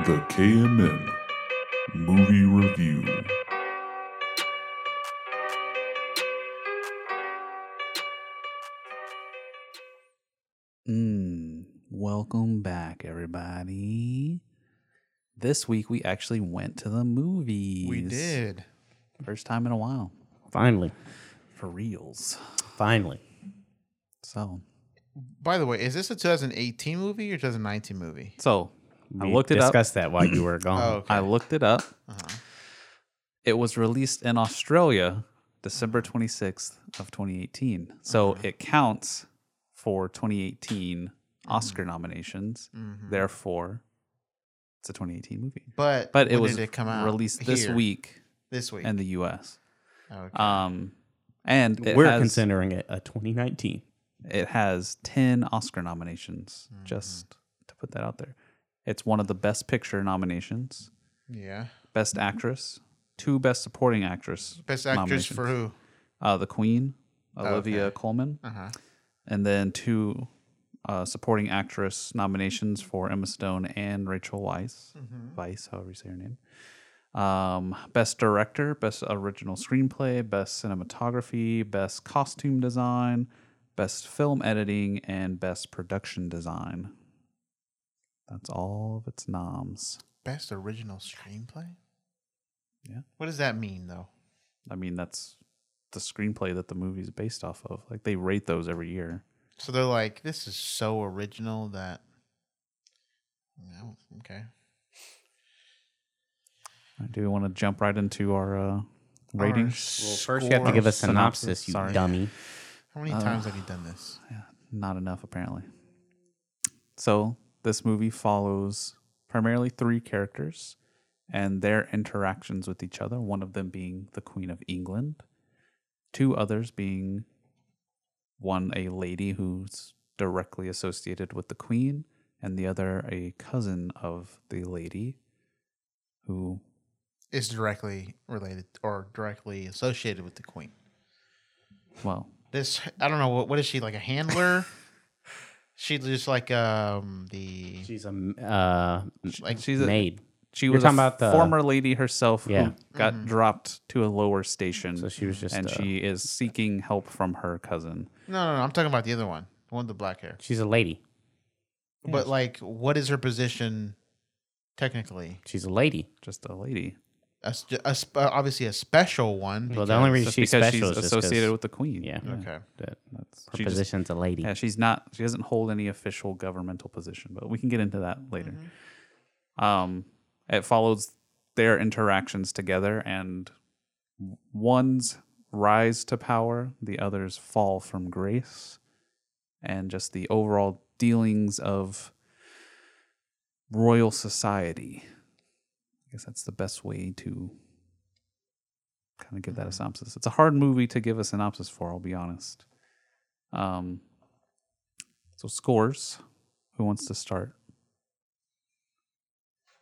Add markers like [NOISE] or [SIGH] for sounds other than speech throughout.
The KMN Movie Review. Mm, welcome back, everybody. This week we actually went to the movies. We did. First time in a while. Finally, For reals. finally. So, By the way, is this a 2018 movie or 2019 movie? so I looked it up. Discussed that while you were [CLEARS THROAT] gone. Oh, okay. I looked it up. Uh-huh. It was released in Australia December 26th of 2018. So Uh-huh. it counts for 2018 Mm-hmm. Oscar nominations. Therefore, it's a 2018 movie. But But it when was did it come out released this Here. week This week. in the US. okay. Um and it we're has, considering it a 2019. it has 10 Oscar nominations Mm-hmm. just to put that out there. It's one of the best picture nominations, yeah. best actress, two best supporting actress Best actress for who? uh, the Queen, Olivia Okay. Colman, Uh huh. and then two uh, supporting actress nominations for Emma Stone and Rachel Weisz, Mm-hmm. Weisz, however you say her name. Um, best director, best original screenplay, best cinematography, best costume design, best film editing, and best production design. That's all of its noms. Best original screenplay. Yeah. What does that mean, though? I mean, that's the screenplay that the movie is based off of. Like they rate those every year. So they're like, this is so original that. No, okay. Do we want to jump right into our uh, ratings? Well, first you have to give a synopsis, Synopsis, you sorry. dummy. [LAUGHS] How many times have you done this? Not enough, apparently. So, this movie follows primarily three characters and their interactions with each other, one of them being the Queen of England, two others being one, a lady who's directly associated with the Queen, and the other, a cousin of the lady who Is directly related or directly associated with the queen. well, This I don't know what what is she like a handler? [LAUGHS] She's just like um the She's a uh, like she's a, maid. She You're was a talking about the- former lady herself Yeah. who got dropped to a lower station. So she was just and uh, she is seeking help from her cousin. no no no I'm talking about the other one, the one with the black hair. She's a lady. But like, what is her position technically? She's a lady. Just a lady. A, sp- a obviously a special one. Well, the only reason Just she's because special she's is just 'cause- associated with the queen. Yeah. Okay. That That's, her she just- position's a lady. yeah, she's not. She doesn't hold any official governmental position, but we can get into that later. Mm-hmm. Um, it follows their interactions together, and one's rise to power, the other's fall from grace, and just the overall dealings of royal society. I guess that's the best way to kind of give that a synopsis. It's a hard movie to give a synopsis for, I'll be honest. Um, so scores. Who wants to start?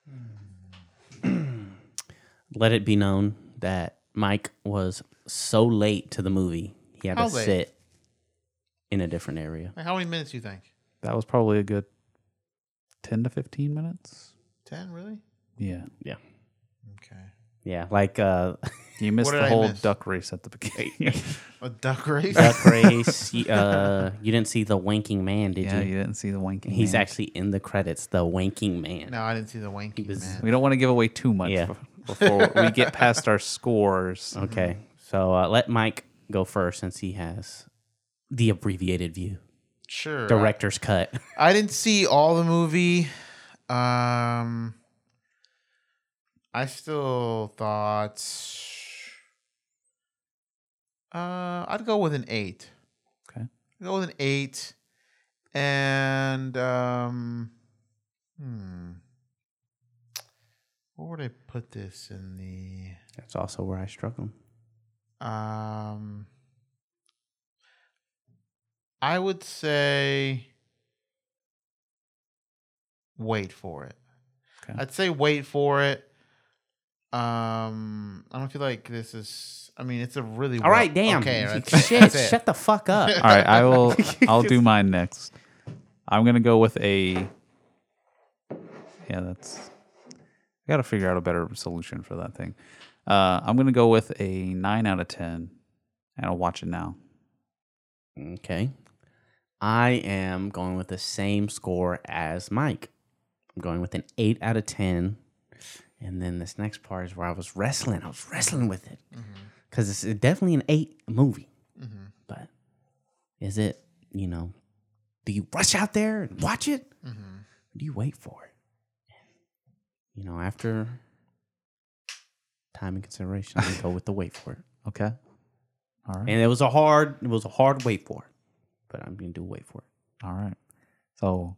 [CLEARS THROAT] Let it be known that Mike was so late to the movie, he had How to late? sit in a different area. How many minutes do you think? That was probably a good ten to fifteen minutes. Ten, really? Yeah, Yeah. Okay. Yeah, like uh, you missed What the I whole miss? duck race at the beginning. [LAUGHS] A duck race. duck [LAUGHS] race. you, uh, you didn't see the wanking man, did yeah, you? you didn't see the wanking. Man. He's man. actually in the credits. The wanking man. no, I didn't see the wanky was- man. We don't want to give away too much Yeah. bef- before we get past our scores. [LAUGHS] Okay, so uh, let Mike go first since he has the abbreviated view, Sure. director's cut. I didn't see all the movie. Um, I still thought. Uh, I'd go with an eight. Okay. I'd go with an eight, and um, hmm, where would I put this in the? That's also where I struggle. Um, I would say wait for it. Okay. I'd say wait for it. Um, I don't feel like this is. I mean, it's a really All right, well- damn. Okay, that's [LAUGHS] Shit, that's shut the fuck up. All right, I will. [LAUGHS] I'll do mine next. I'm gonna go with a. Yeah, that's I got to figure out a better solution for that thing. Uh, I'm gonna go with a nine out of ten, and I'll watch it now. Okay. I am going with the same score as Mike. I'm going with an 8 out of 10. And then this next part is where I was wrestling. I was wrestling with it. Mm-hmm. Because it's definitely an 8 movie. Mm-hmm. But is it, you know, do you rush out there and watch it? Mm-hmm. Or do you wait for it? You know, after time and consideration, I go with the wait for it. Okay. All right. And it was a hard, it was a hard wait for it. But I'm gonna do wait for it. All right. So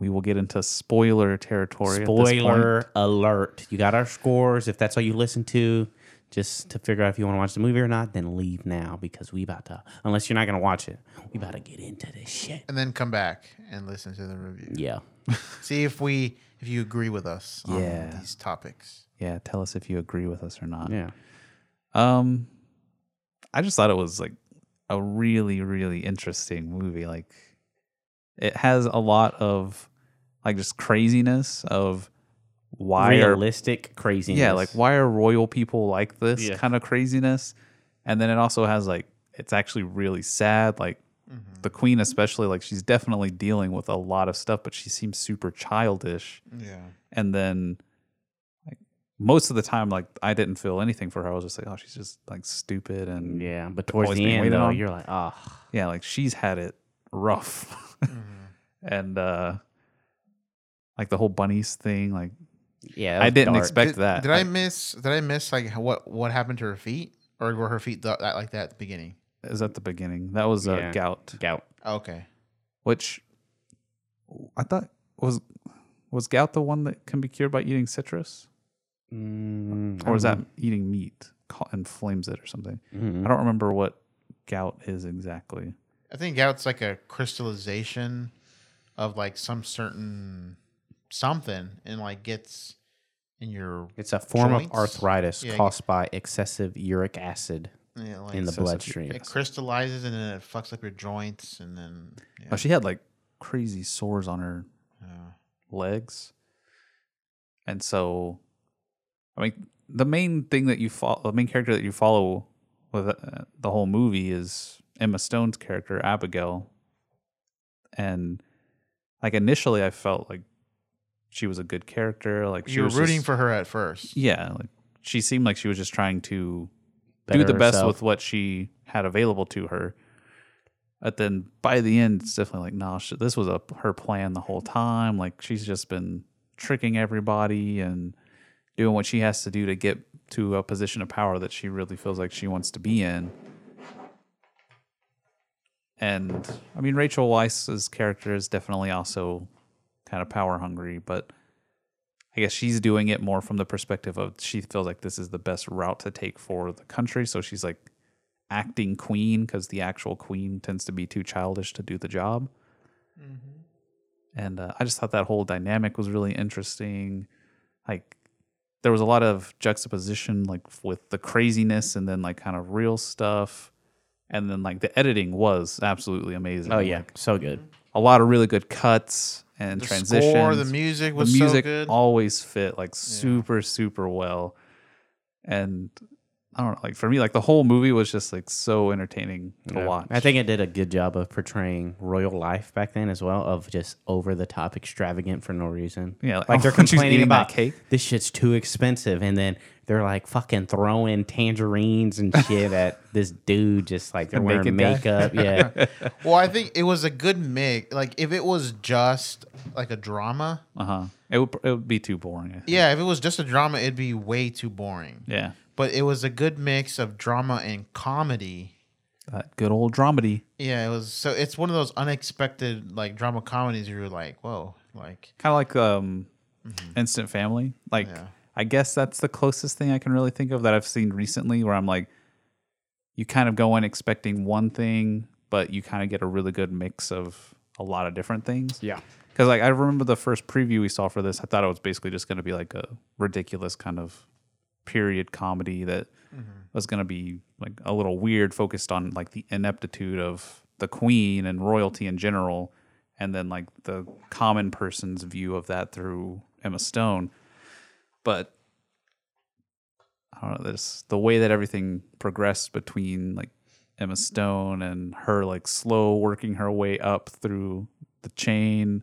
we will get into spoiler territory. at this point. Spoiler alert. You got our scores. If that's all you listen to, just to figure out if you want to watch the movie or not, then leave now because we about to unless you're not gonna watch it, we about to get into this shit. And then come back and listen to the review. Yeah. [LAUGHS] See if we if you agree with us on Yeah. these topics. Yeah. Tell us if you agree with us or not. Yeah. Um, I just thought it was like a really, really interesting movie. Like, it has a lot of like just craziness of why are Realistic craziness. yeah, like why are royal people like this Yeah. kind of craziness? And then it also has like it's actually really sad. Like the queen, especially, like she's definitely dealing with a lot of stuff, but she seems super childish. Yeah. And then like most of the time, like I didn't feel anything for her. I was just like, oh, she's just like stupid and Yeah. But towards always the being end waited though, on. you're like, oh yeah, like she's had it rough. [LAUGHS] and uh like the whole bunnies thing, like yeah. I didn't dark. expect Did, that. did I miss did I miss like what what happened to her feet? Or were her feet th- that like that at the beginning? is that the beginning. That was uh, Yeah. gout, gout. Okay. which I thought was was gout the one that can be cured by eating citrus, Mm, or is don't that eating meat ca- inflames it or something? know. Mhm. I don't remember what gout is exactly. I think gout's like a crystallization of like some certain something and like gets in your It's a form Joints? of arthritis Yeah, caused by excessive uric acid yeah, like in the bloodstream. it crystallizes and then it fucks up your joints and then Oh, she had like crazy sores on her legs. And so, I mean, the main thing that you follow, the main character that you follow with uh, the whole movie is Emma Stone's character, Abigail. And like initially, I felt like she was a good character. Like she you were was rooting just- for her at first. yeah, like she seemed like she was just trying to do Better the best with what she had available to her. But then by the end, it's definitely like, no, sh this was a her plan the whole time. Like she's just been tricking everybody and doing what she has to do to get to a position of power that she really feels like she wants to be in. And I mean, Rachel Weisz's character is definitely also kind of power hungry, but I guess she's doing it more from the perspective of she feels like this is the best route to take for the country. So she's like acting queen because the actual queen tends to be too childish to do the job. And uh, I just thought that whole dynamic was really interesting. Like there was a lot of juxtaposition, like with the craziness and then like kind of real stuff. And then like the editing was absolutely amazing. Oh yeah, Like, so good. a lot of really good cuts and The transitions score, the music was the music so good. always fit like super super well. And i don't know like for me like the whole movie was just like so entertaining to Yeah. watch I think it did a good job of portraying royal life back then as well, of just over the top, extravagant for no reason. Yeah, like they're [LAUGHS] complaining about cake. This shit's too expensive, and then they're like fucking throwing tangerines and [LAUGHS] shit at this dude, just like they're wearing makeup. Yeah, [LAUGHS] Well, I think it was a good mix. Like if it was just like a drama, uh-huh it would it would be too boring I think. yeah. If it was just a drama, it'd be way too boring. yeah But it was a good mix of drama and comedy. that good old dramedy Yeah, it was. So it's one of those unexpected like drama comedies. Where you're like, whoa, like kind of like um instant family like Yeah. i guess that's the closest thing i can really think of that i've seen recently where i'm like you kind of go in expecting one thing but you kind of get a really good mix of a lot of different things yeah. Because like I remember the first preview we saw for this, I thought it was basically just going to be like a ridiculous kind of period comedy that mm-hmm. was going to be like a little weird, focused on like the ineptitude of the queen and royalty in general, and then like the common person's view of that through Emma Stone. but I don't know this the way that everything progressed between like Emma Stone and her like slow working her way up through the chain,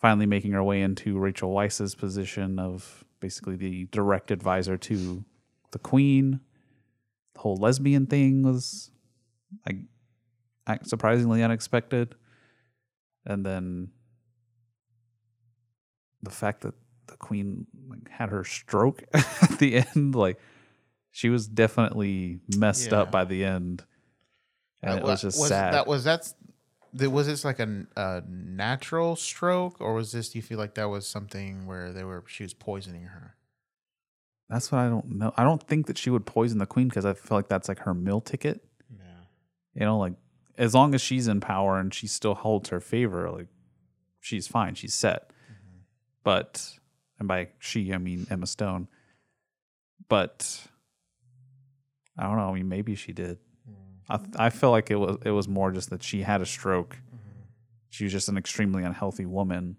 finally making her way into Rachel Weisz's position of basically the direct advisor to the queen. The whole lesbian thing was like surprisingly unexpected, and then the fact that the queen like had her stroke [LAUGHS] at the end, like she was definitely messed Yeah. up by the end, and Uh, it was wa- just sad. That was that's. Th- Was this like a natural stroke, or was this? Do you feel like that was something where they were she was poisoning her? That's what I don't know. I don't think that she would poison the queen because I feel like that's like her meal ticket. Yeah. You know, like as long as she's in power and she still holds her favor, like she's fine. She's set. Mm-hmm. But and by she I mean Emma Stone. But I don't know. I mean, maybe she did. I I feel like it was it was more just that she had a stroke. She was just an extremely unhealthy woman,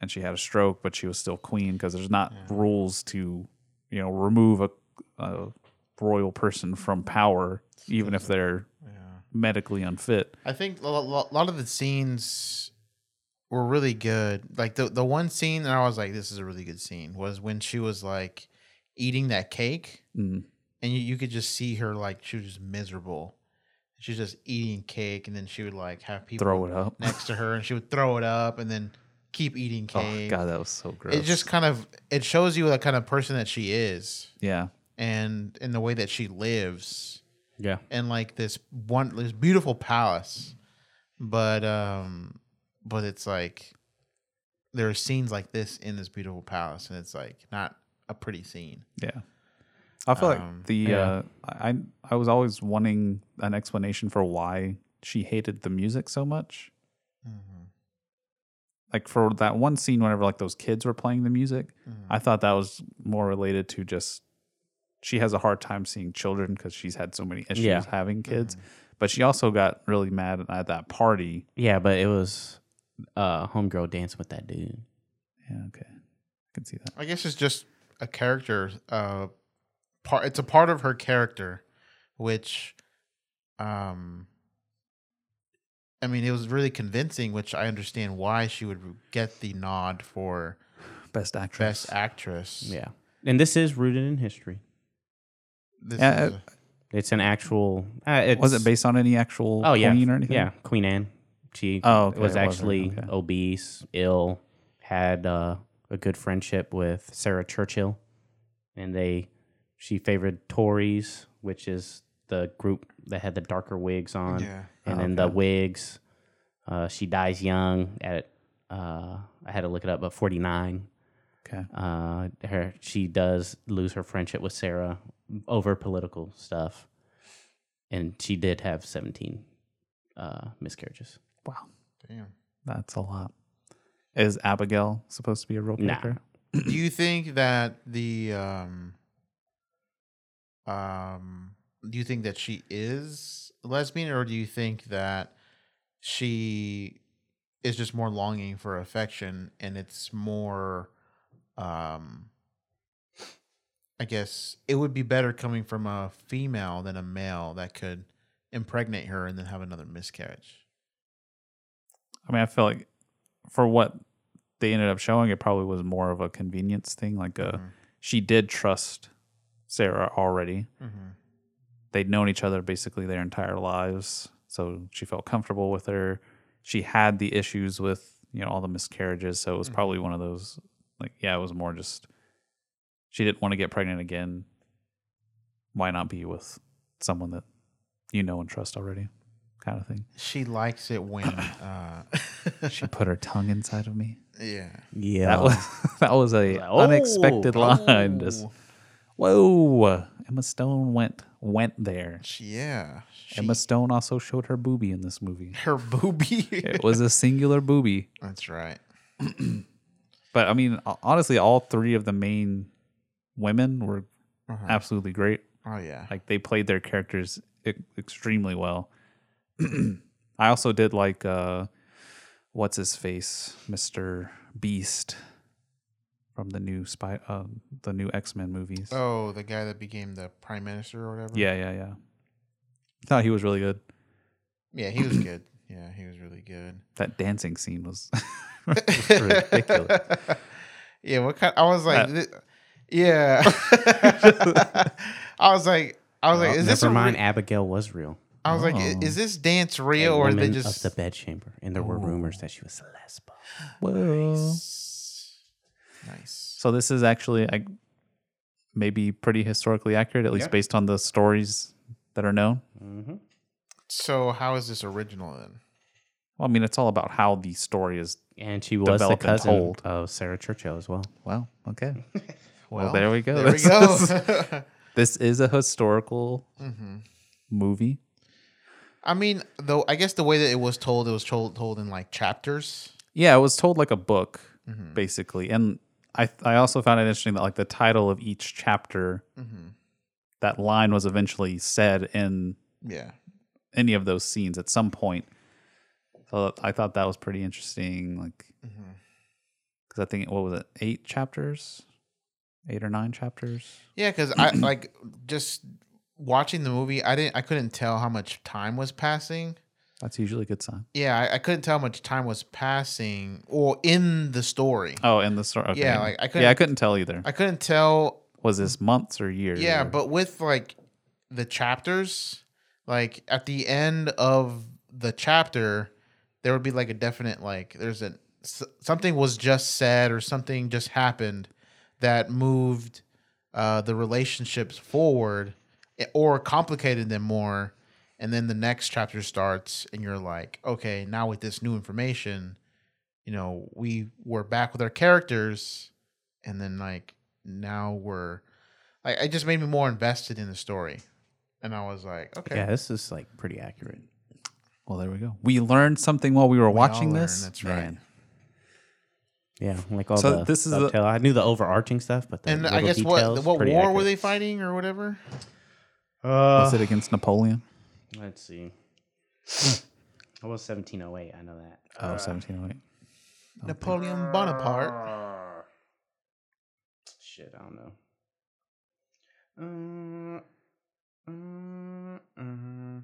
and she had a stroke, but she was still queen because there's not rules to, you know, remove a, a royal person from power, even if they're Yeah. medically unfit. I think a lot of the scenes were really good. Like the the one scene that I was like, "This is a really good scene," was when she was like eating that cake, Mm. And you, you could just see her like she was just miserable. She was just eating cake, and then she would like have people Throw it up. next to her, and she would throw it up, and then keep eating cake. Oh cake. god, that was so gross. it just kind of it shows you the kind of person that she is, yeah, and in the way that she lives Yeah. and like this one this beautiful palace but um but it's like there are scenes like this in this beautiful palace and it's like not a pretty scene yeah. I feel Um, like the yeah. uh, I I was always wanting an explanation for why she hated the music so much. Like for that one scene, whenever like those kids were playing the music, I thought that was more related to just she has a hard time seeing children because she's had so many issues Yeah. having kids. But she also got really mad at that party. Yeah, but it was uh homegirl dancing with that dude. Yeah, okay, I can see that. i guess it's just a character uh part it's a part of her character which um i mean it was really convincing which i understand why she would get the nod for Best actress. best actress Yeah. And this is rooted in history. this Yeah, is uh, a- It's an actual uh, it's, Was it based on any actual Oh yeah, queen or anything? Yeah, Queen Anne. She Oh, okay, was actually okay. obese, ill, had uh, a good friendship with Sarah Churchill, and they she favored Tories, which is the group that had the darker wigs on, yeah and Oh, then the wigs. Uh, she dies young at uh, I had to look it up, but forty nine. Okay. Uh, her she does lose her friendship with Sarah over political stuff, and she did have seventeen uh, miscarriages. Wow, damn that's a lot. Is Abigail supposed to be a real Nah. character? do you think that the um um do you think that she is lesbian or do you think that she is just more longing for affection and it's more um i guess it would be better coming from a female than a male that could impregnate her and then have another miscarriage I mean, I feel like for what they ended up showing, it probably was more of a convenience thing. Like, uh, Mhm. she did trust Sarah already. Mhm. They'd known each other basically their entire lives, so she felt comfortable with her. She had the issues with you know all the miscarriages, so it was probably one of those like yeah, it was more just she didn't want to get pregnant again. Why not be with someone that you know and trust already, kind of thing. she likes it when [COUGHS] uh She put [LAUGHS] her tongue inside of me. yeah Yeah, That was [LAUGHS] that was a Oh, unexpected line. Just. Whoa, Emma Stone went went there. Yeah she- Emma Stone also showed her boobie in this movie. her boobie It was a singular boobie. [LAUGHS] that's right [CLEARS THROAT] But I mean, honestly, all three of the main women were Uh-huh. absolutely great. oh yeah Like they played their characters e- extremely well. [CLEARS THROAT] I also did like uh what's his face, Mr. Beast from the new spy, uh, the new X Men movies. Oh, the guy that became the prime minister or whatever. Yeah, yeah, yeah. Thought he was really good. yeah, he was [CLEARS THROAT] good. Yeah, he was really good. That dancing scene was [LAUGHS] ridiculous. [LAUGHS] yeah, what kind? I was like, Uh, thi- yeah. [LAUGHS] I was like, I was Well, like, is this never a mind. re- Abigail was real. I was like, Oh. is this dance A real or they just of the bedchamber, and there were rumors that she was a lesbian. Whoa. nice? Nice. So this is actually like maybe pretty historically accurate, at least Yeah. based on the stories that are known. Mm-hmm. So how is this original then? Well, I mean, it's all about how the story is. And she was the Developed and cousin told. of Sarah Churchill as well. Well, okay. [LAUGHS] Well, Well, there we go. There we [LAUGHS] This go. is- [LAUGHS] this is a historical hmm movie. I mean, though, I guess the way that it was told, it was told told in like chapters. Yeah, it was told like a book, Mhm. basically. And I I also found it interesting that like the title of each chapter, Mm-hmm. that line was eventually said in Yeah. any of those scenes at some point. So I thought that was pretty interesting. Like, because I think what was it, eight chapters, eight or nine chapters. Yeah, because I [CLEARS THROAT] like just watching the movie. I didn't. I couldn't tell how much time was passing. That's usually a good sign. Yeah, I, I couldn't tell how much time was passing or in the story. Oh, in the story. Okay. Yeah, like, I couldn't. yeah, I couldn't- tell either. I couldn't tell. was this months or years? Yeah, or- but with like the chapters, like at the end of the chapter, there would be like a definite like there's a something was just said or something just happened that moved uh, the relationships forward eh, or complicated them more. And then the next chapter starts, and you're like, okay, now with this new information, you know, we were back with our characters, and then like now we're like, it just made me more invested in the story, and I was like, okay, Yeah, this is like pretty accurate. well, there we go. We learned something while we were We all watching learn, this. that's right. Yeah, like all So the this is the- I knew the overarching stuff, but the And I guess details, what what war pretty were they fighting or whatever? Was it against Napoleon? Let's see. It was 1708. I know that. Oh, 1708. Napoleon Bonaparte. Shit, I don't know. Uh, uh, uh.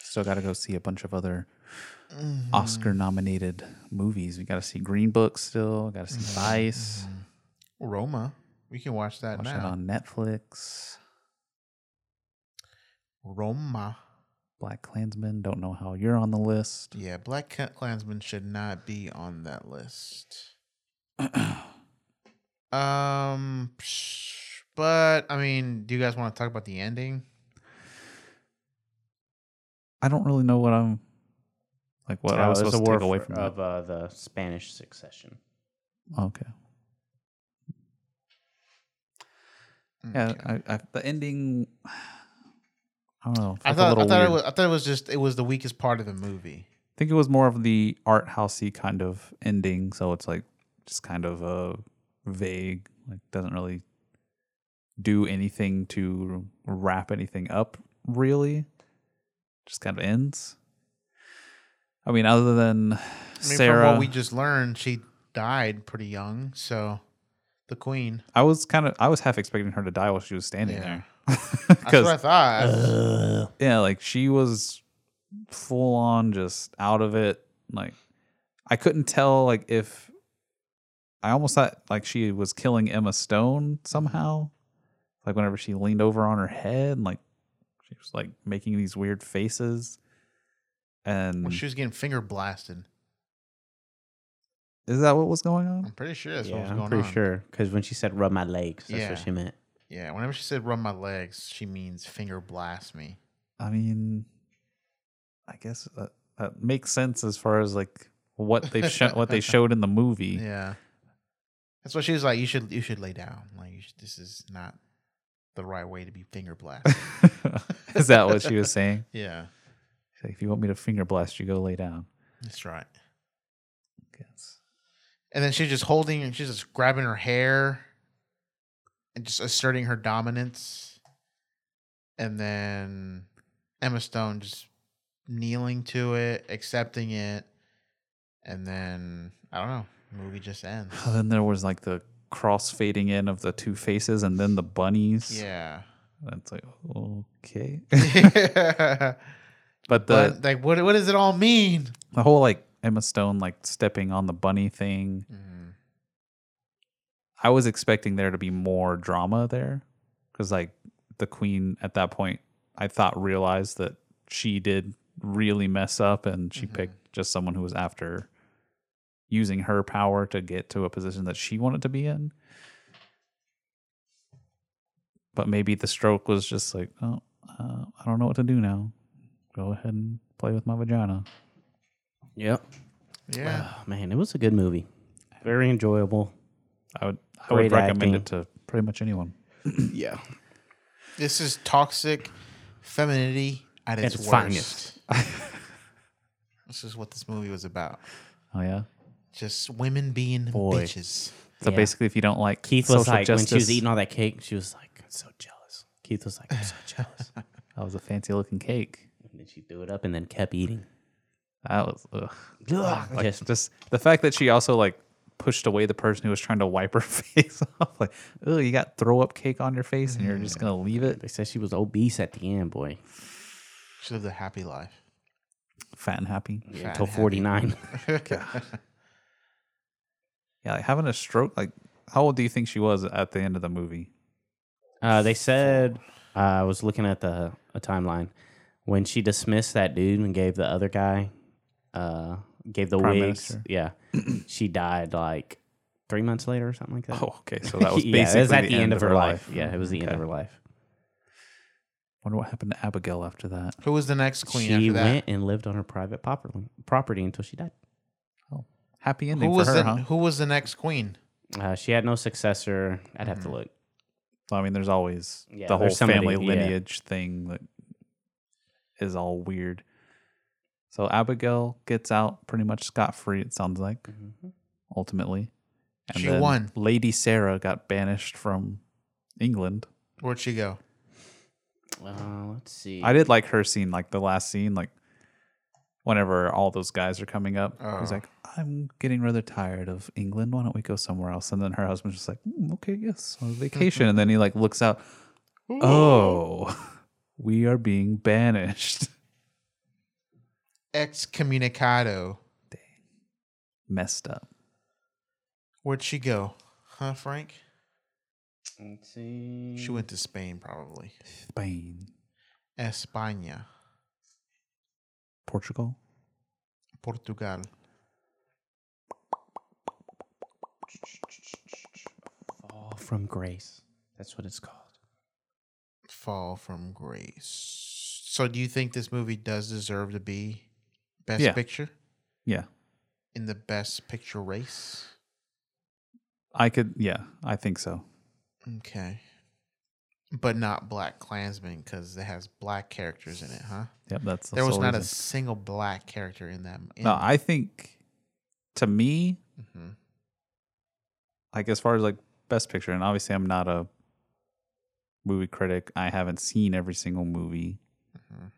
Still got to go see a bunch of other Mm-hmm. Oscar nominated movies. We got to see Green Book still. Got to see Mm-hmm. Vice. Roma. We can watch that Watch now. that on Netflix. Roma. Black Klansman. Don't know how you're on the list. Yeah, Black Ca- Klansman should not be on that list. [CLEARS THROAT] um, psh, but I mean, do you guys want to talk about the ending? I don't really know what I'm like. What I Oh, was supposed to war take away from of uh, the Spanish succession. Okay. Yeah, Okay. I, I, the ending. I don't know. I thought I thought it was I thought it was just it was the weakest part of the movie. I think it was more of the art housey kind of ending. So it's like just kind of uh, vague. Like doesn't really do anything to wrap anything up. Really, just kind of ends. I mean, other than I mean, Sarah, from what we just learned, she died pretty young. So, the queen. I was kind of I was half expecting her to die while she was standing Yeah. there. [LAUGHS] That's what I Because thought. yeah, like she was full on just out of it. Like I couldn't tell like if I almost thought like she was killing Emma Stone somehow. Like whenever she leaned over on her head and like she was like making these weird faces. And when she was getting finger blasted. is that what was going on? I'm pretty sure that's what yeah, was I'm pretty on. sure because when she said "rub my legs," that's Yeah. what she meant. Yeah, whenever she said "run my legs," she means finger blast me. I mean, I guess that, that makes sense as far as like what they've [LAUGHS] what they showed in the movie. Yeah, that's what she was like. You should you should lay down. Like you should, this is not the right way to be finger blasted. [LAUGHS] Is that what she was saying? [LAUGHS] yeah, She's like, if you want me to finger blast you, go lay down. that's right. Guess. And then she's just holding and she's just grabbing her hair and just asserting her dominance. And then Emma Stone just kneeling to it, accepting it. and then I don't know. Movie just ends. [SIGHS] then there was like the cross fading in of the two faces, and then the bunnies. Yeah. That's like okay. but [LAUGHS] but the like, what what does it all mean? the whole like Emma Stone like stepping on the bunny thing. Mm-hmm. I was expecting there to be more drama there because like the queen at that point I thought realized that she did really mess up and she Mhm. picked just someone who was after using her power to get to a position that she wanted to be in. But maybe the stroke was just like, oh, uh, I don't know what to do now. Go ahead and play with my vagina. Yep. Yeah. Oh, man, it was a good movie. Very enjoyable. I would I would recommend acting. it to pretty much anyone. [CLEARS THROAT] Yeah. This is toxic femininity at its, its worst. finest. [LAUGHS] This is what this movie was about. Oh yeah. Just women being Boy. bitches. So Yeah. basically, if you don't like Keith was social like, justice, when she was eating all that cake, she was like, I'm so jealous. Keith was like, I'm so [LAUGHS] jealous. that was a fancy looking cake. and then she threw it up and then kept eating. That was ugh. Ugh, Like, just- just the fact that she also like pushed away the person who was trying to wipe her [LAUGHS] face off. Like, oh, you got throw up cake on your face, and you're just gonna leave it they said she was obese at the end, boy. She lived a happy life. fat and happy. Yeah, Fat until and happy. 49. [LAUGHS] [LAUGHS] Yeah, like having a stroke. Like, how old do you think she was at the end of the movie? Uh, they said uh, I was looking at the a timeline when she dismissed that dude and gave the other guy, uh, gave the Prime wigs. Minister. Yeah, [CLEARS THROAT] she died like three months later or something like that. Oh, okay. So that [LAUGHS] was yeah, basically it was at the, end, of her life. Yeah, it was the end of her life. Wonder what happened to Abigail after that. Who was the next queen she after that? went and lived on her private property property until she died. Oh, happy ending Who for was her, the huh? Who was the next queen? Uh, she had no successor. I'd have to Mhm. look. I mean, there's always Yeah, the whole there's somebody- family yeah. lineage thing that is all weird. So Abigail gets out pretty much scot free. It sounds like Mhm. ultimately. She then won. Lady Sarah got banished from England. Where'd she go? Uh, let's see. I did like her scene, like the last scene, like whenever all those guys are coming up. He's Oh. like, "I'm getting rather tired of England. Why don't we go somewhere else?" And then her husband's just like, "Mm, "Okay, yes, on vacation." and then he like looks out. Oh, [LAUGHS] we are being banished. [LAUGHS] Excommunicado. Messed up. Where'd she go? Huh, Frank? Let's see. She went to Spain, probably. Spain, España. Portugal. Portugal. Fall from grace. That's what it's called. Fall from Grace. So, do you think this movie does deserve to be Best Yeah. Picture Yeah, in the Best Picture race? I could. Yeah, I think so. Okay, but not Black Klansman because it has black characters in it, huh? Yep, that's the there was not a single black character in that. In, No, I think to me, Mhm. like as far as like best picture, and obviously I'm not a movie critic. I haven't seen every single movie. Mhm.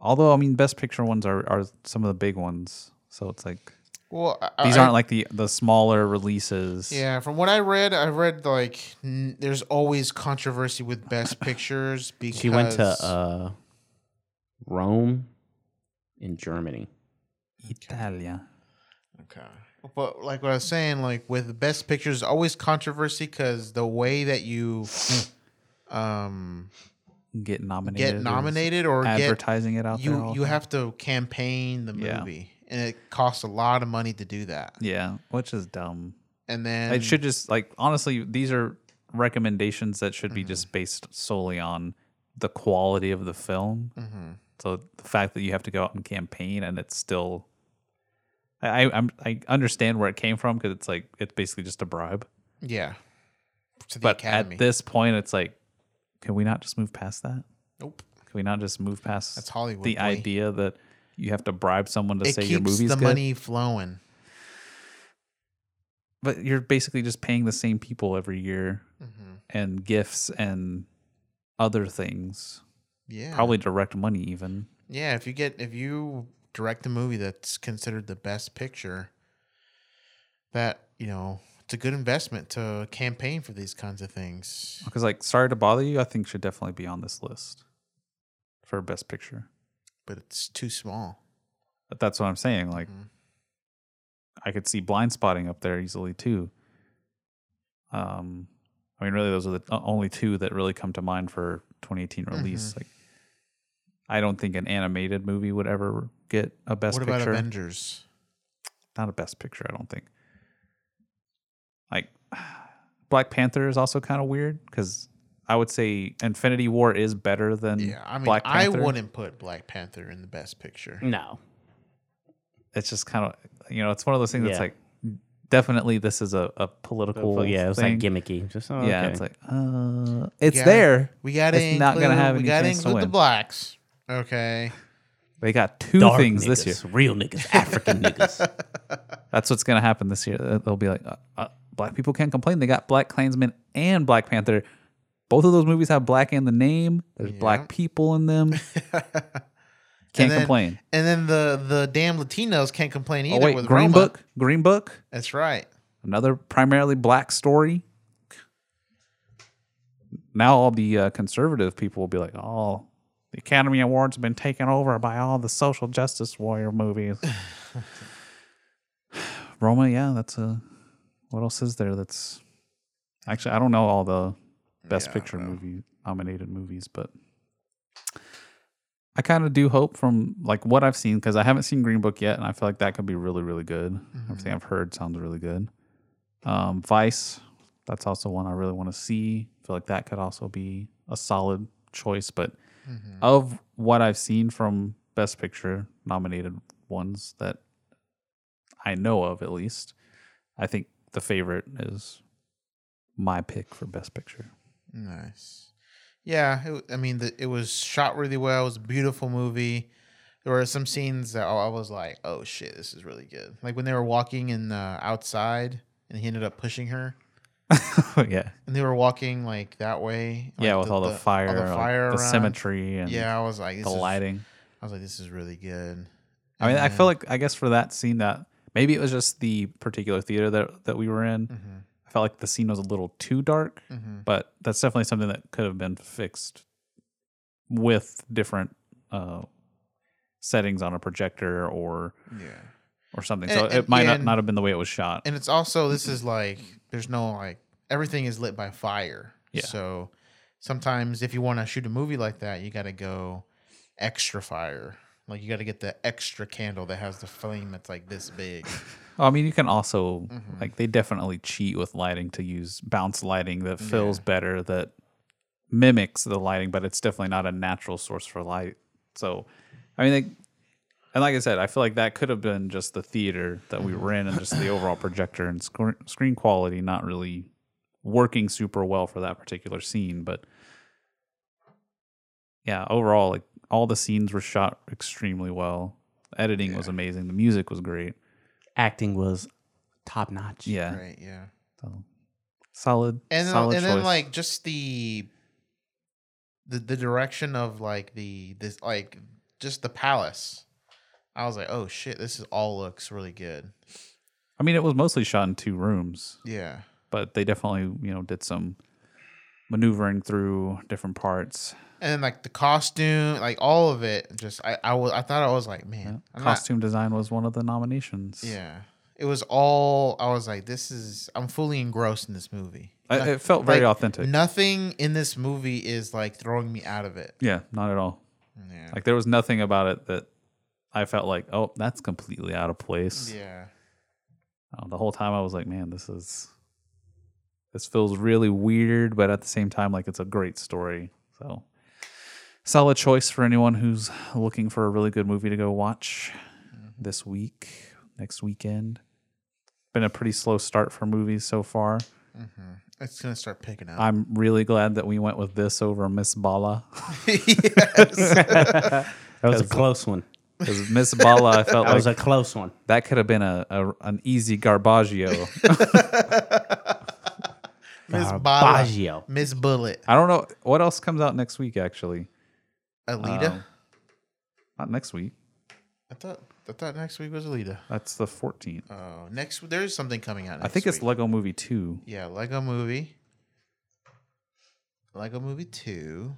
Although I mean, best picture ones are are some of the big ones. So it's like Well, I- these I- aren't like the the smaller releases. Yeah, from what I read, I read like n- there's always controversy with Best [LAUGHS] Pictures because She went to uh, Rome in Germany. Italia. Okay. But like what I was saying, like with Best Pictures, always controversy because the way that you [SNIFFS] um Get nominated. get nominated or get advertising it out there. you all you have to campaign the Yeah. movie, and it costs a lot of money to do that. Yeah, which is dumb. And then it should just like honestly, these are recommendations that should be Mm-hmm. just based solely on the quality of the film. Mhm. So the fact that you have to go out and campaign and it's still, I I'm, I understand where it came from because it's like it's basically just a bribe. yeah, to the But Academy. at this point, it's like, can we not just move past that? nope, Can we not just move past that's Hollywood. the boy. idea that you have to bribe someone to It say keeps your movie's the good? money flowing. But you're basically just paying the same people every year Mhm. and gifts and other things. Yeah, Probably direct money even. Yeah, if you get if you direct a movie that's considered the best picture, that you know it's a good investment to campaign for these kinds of things. Because like, sorry to bother you, I think should definitely be on this list for best picture. But it's too small. But that's what I'm saying. Like, Mhm. I could see Blindspotting up there easily too. Um, I mean, really, those are the only two that really come to mind for 2018 release. Mm-hmm. Like, I don't think an animated movie would ever get a best what about picture. Avengers? Not a best picture, I don't think. Like, [SIGHS] Black Panther is also kind of weird because I would say Infinity War is better than Yeah, I mean, Black I wouldn't put Black Panther in the best picture. No. It's just kind of you know, it's one of those things that's Yeah. like definitely this is a, a political. yeah, it's thing. like gimmicky. Just oh, Yeah, okay. it's like uh, it's gotta- there. We got to It's not gonna have we any got to chance to include the win. blacks. Okay. They got two Dark things niggas, this year. Real niggas, African [LAUGHS] niggas. That's what's gonna happen this year. They'll- They'll be like, uh, uh, black people can't complain. They got Black Klansman and Black Panther. Both of those movies have black in the name. There's Yeah. black people in them. [LAUGHS] Can't then- complain. And then the the damn Latinos can't complain either Oh wait, with Green Roma. Book. Green Book. That's right. Another primarily black story. Now all the uh, conservative people will be like, "Oh, the Academy Awards have been taken over by all the social justice warrior movies." [LAUGHS] Roma, yeah, that's a. What else is there? That's actually I don't know all the best Yeah, picture movie nominated movies, but I kind of do hope from like what I've seen because I haven't seen Green Book yet, and I feel like that could be really, really good. Mm-hmm. Everything I've heard sounds really good. Um, Vice, that's also one I really want to see. I feel like that could also be a solid choice. But Mm-hmm. of what I've seen from Best Picture nominated ones that I know of, at least, I think the favorite is my pick for Best Picture. Nice. Yeah, it, I mean, the, it was shot really well. It was a beautiful movie. There were some scenes that I was like, "Oh shit, this is really good." Like when they were walking in uh, outside, and he ended up pushing her, [LAUGHS] yeah, and they were walking like that way. like, yeah, with all the, fire, all the like, fire, the symmetry, and Yeah, I was like, the is, lighting. I was like, this is really good. I mean, I feel like I guess for that scene that maybe it was just the particular theater that that we were in. Mhm. I felt like the scene was a little too dark, Mhm. but that's definitely something that could have been fixed with different uh, settings on a projector or yeah. or something. And- so and- it might yeah, not, not have been the way it was shot. and it's also this is like there's no like everything is lit by fire. Yeah. So sometimes if you want to shoot a movie like that, you got to go extra fire. Like you got to get the extra candle that has the flame that's like this big. [LAUGHS] I mean, you can also Mm-hmm. like they definitely cheat with lighting to use bounce lighting that feels better that mimics the lighting, but it's definitely not a natural source for light. So, I mean, they, and like I said, I feel like that could have been just the theater that we were in and just the overall projector and screen screen quality not really working super well for that particular scene. But yeah, overall, like all the scenes were shot extremely well. Editing was amazing. The music was great. Acting was top notch. Yeah. Right. Yeah. So solid, And then, solid and choice. then like just the the the direction of like the this like just the palace. I was like, oh shit, this is all looks really good. I mean, it was mostly shot in two rooms, Yeah. but they definitely, you know, did some maneuvering through different parts. And then like the costume, like all of it, just I I was I thought I was like, man, not- Costume design was one of the nominations. yeah, it was all. I was like, this is I'm fully engrossed in this movie. I- it felt very like, authentic. Nothing in this movie is like throwing me out of it. Yeah, not at all. Yeah, Like there was nothing about it that I felt like, oh, that's completely out of place. yeah, Uh, the whole time I was like, man, this is this feels really weird, but at the same time, like it's a great story. So solid choice for anyone who's looking for a really good movie to go watch this week, next weekend. Been a pretty slow start for movies so far. Mm-hmm. it's gonna start picking up. I'm really glad that we went with this over Miss Bala. yes. [LAUGHS] That was a close one. Because Miss Bala, I felt That like was a close one. that could have been a, a an easy Garbaggio. [LAUGHS] Miss Bala, Baggio. Miss Bullet, I don't know what else comes out next week. Actually, Alita. Um, not next week. I thought I thought next week was Alita. That's the 14th. Oh, next there is something coming out. I think it's week. Lego Movie 2. yeah, Lego Movie. Lego Movie two,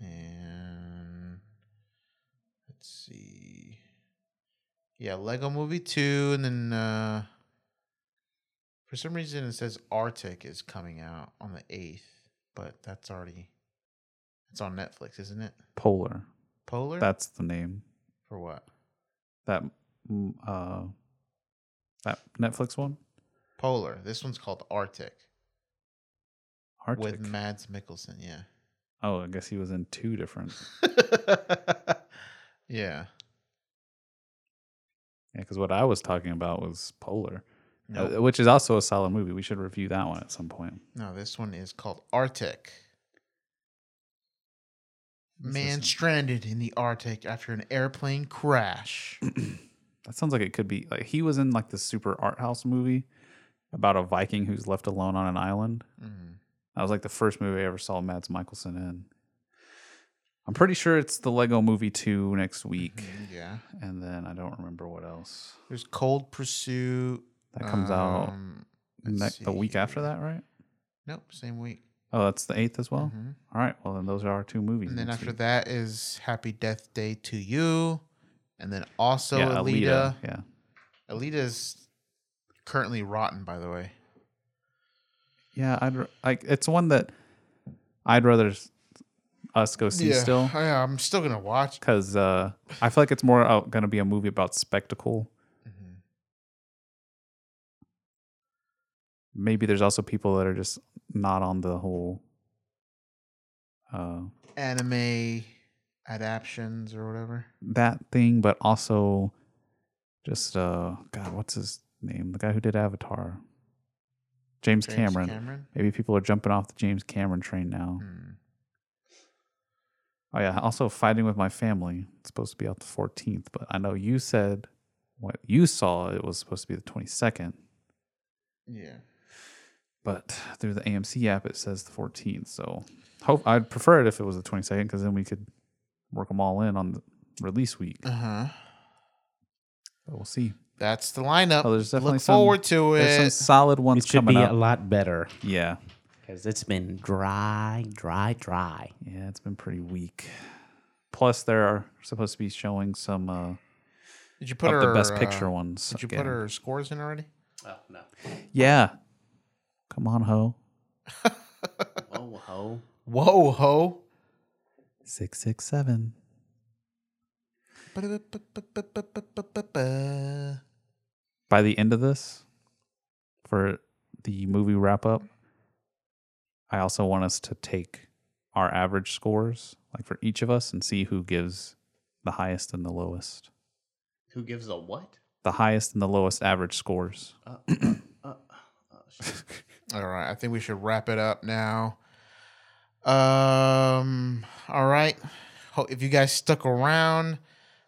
and let's see. Yeah, Lego Movie two, and then uh for some reason it says Arctic is coming out on the eighth, but that's already it's on Netflix, isn't it? Polar. Polar. That's the name. for what? That uh that Netflix one? Polar. This one's called Arctic, Arctic. with Mads Mikkelsen. Yeah. oh, I guess he was in two different. [LAUGHS] yeah. Yeah, because what I was talking about was Polar, uh, which is also a solid movie. We should review that one at some point. no, this one is called Arctic. What's Man this stranded in the Arctic after an airplane crash. [CLEARS THROAT] That sounds like it could be like he was in like the super art house movie about a Viking who's left alone on an island. Mhm. That was like the first movie I ever saw Mads Mikkelsen in. I'm pretty sure it's the Lego Movie 2 next week. Mhm, Yeah. And then I don't remember what else. There's Cold Pursuit. That comes out um, let's next, the week after that, right? Nope, same week. Oh, that's the 8th as well? Mhm. All right. Well, then those are our two movies. And then after week. that is Happy Death Day 2U. And then also yeah, Alita. Alita. Yeah. Alita is currently rotten, by the way. Yeah, I'd like it's one that I'd rather us go see still Yeah, I'm still gonna watch. because uh, I feel like it's more uh, going to be a movie about spectacle. Maybe there's also people that are just not on the whole. Uh, Anime adaptions or whatever. that thing, but also just uh, God, what's his name? The guy who did Avatar, James, James Cameron. Cameron. Maybe people are jumping off the James Cameron train now. Hmm. Oh yeah, also fighting with my family. It's supposed to be out the 14th, but I know you said what you saw it was supposed to be the 22nd, Yeah. But through the AMC app it says the 14th. So hope I'd prefer it if it was the 22nd because then we could work them all in on the release week. Uh huh. But we'll see. That's the lineup. Oh, there's definitely Look some- forward to There's some it. solid ones It should coming be up. a lot better Yeah, because it's been dry, dry, dry. yeah, it's been pretty weak. Plus, there are supposed to be showing some uh, Did you put of her the best uh, picture ones. Did you again. put her scores in already? Oh no! Yeah. Come on, ho. Whoa, ho! Whoa, ho! Six six seven. by the end of this, for the movie wrap up, I also want us to take our average scores, like for each of us, and see who gives the highest and the lowest. Who gives a what? The highest and the lowest average scores. Uh, uh, uh, uh, shit. [LAUGHS] All right, I think we should wrap it up now. Um, all right. If you guys stuck around,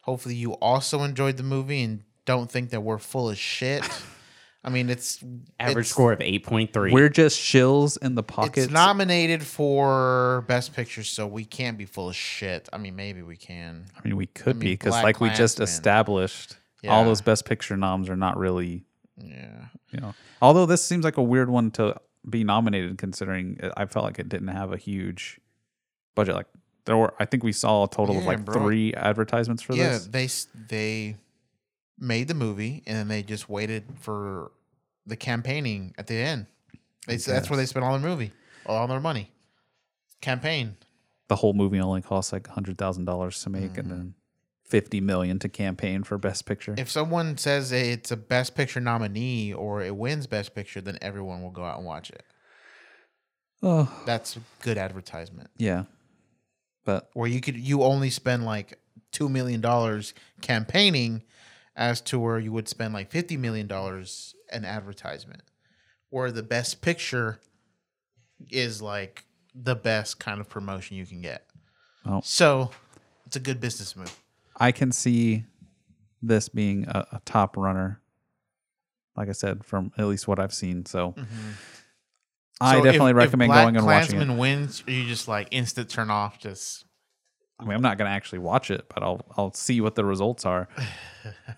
hopefully you also enjoyed the movie and don't think that we're full of shit. [LAUGHS] I mean, it's Average it's- score of eight point three. We're just shills in the pockets. It's nominated for best picture, so we can't be full of shit. I mean, maybe we can. I mean, we could I be because, Black like we just Klansman. established, all those best picture noms are not really Yeah. you know although this seems like a weird one to be nominated considering it- i felt like it didn't have a huge budget like there were i think we saw a total of like bro. three advertisements for yeah, this they they made the movie and then they just waited for the campaigning at the end. They, that's where they spent all their movie, all their money. Campaign. the whole movie only cost like $100000 to make and mm-hmm. then 50 million to campaign for best picture If someone says it's a best picture nominee or it wins best picture, then everyone will go out and watch it. oh That's good advertisement. yeah but Where you could you only spend like two million dollars campaigning, as to where you would spend like fifty million dollars in advertisement. Where the best picture is like the best kind of promotion you can get. Oh. So it's a good business move. I can see this being a, a top runner like i said from at least what i've seen so i So definitely if recommend Black going and watching it Klansman wins, you just like instant turn off? Just I mean, I'm not gonna actually watch it, but I'll I'll see what the results are. [LAUGHS]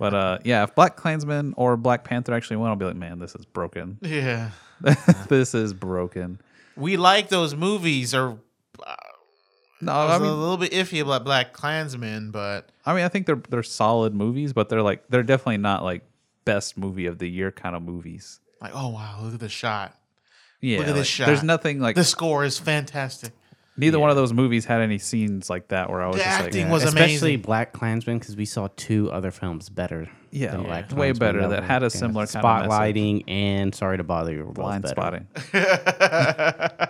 But uh, yeah, if BlacKkKlansman or Black Panther actually win, I'll be like, man, this is broken. Yeah. [LAUGHS] this is broken. We like those movies, or No, I I was a little bit iffy about BlacKkKlansman, but I mean, I think they're they're solid movies, but they're like they're definitely not like best movie of the year kind of movies. like, oh wow, look at the shot. Yeah, look at this shot. There's nothing like The score is fantastic. neither one of those movies had any scenes like that where I was The just acting like, was Especially amazing. BlacKkKlansman because we saw two other films better. Yeah, than yeah. Black Way better, that had a similar kind of message. spotlighting and Sorry to Bother You. Blind better. spotting, [LAUGHS]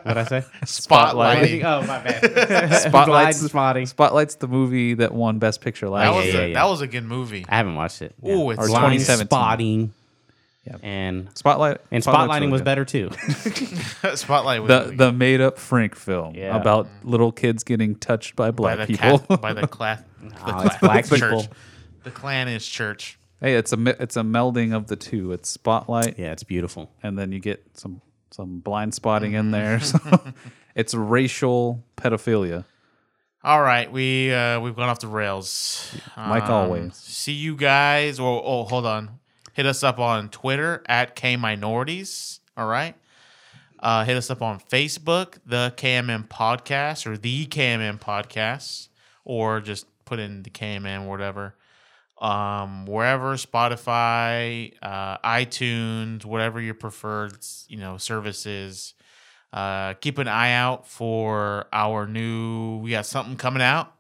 What I say? [LAUGHS] Spotlighting. oh my bad. [LAUGHS] Spotlights- Blindspotting. spotlight's the movie that won Best Picture That last was year. yeah, a, yeah. that was a good movie. I haven't watched it. Ooh, it's Or blind 2017. spotting. Yeah. And Spotlight and Spotlight's spotlighting really was good. better too. Spotlight was The really the made up Frank film Yeah. about little kids getting touched by by black the people. cat- by the class. The, Oh, it's black the people. church. The clan is church. Hey, it's a it's a melding of the two. It's Spotlight, yeah, it's beautiful. and then you get some some Blindspotting in there. Mm-hmm. [LAUGHS] So it's racial pedophilia. All right, we uh, we've gone off the rails. Like Um, always. See you guys. Oh, oh, hold on. Hit us up on Twitter at K Minorities. All right. Uh, hit us up on Facebook, the KMM Podcast or the KMM Podcast, or just put in the KMM, whatever. Um, wherever Spotify, uh, iTunes, whatever your preferred, you know, services. Uh, keep an eye out for our new. We got something coming out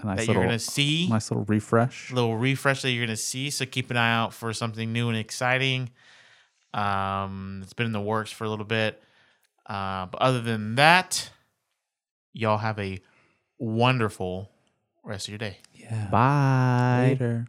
A nice that little you're gonna see. nice little refresh. little refresh that you're gonna see. So keep an eye out for something new and exciting. Um, it's been in the works for a little bit. Uh, but other than that, y'all have a wonderful rest of your day. Yeah. Bye. Later.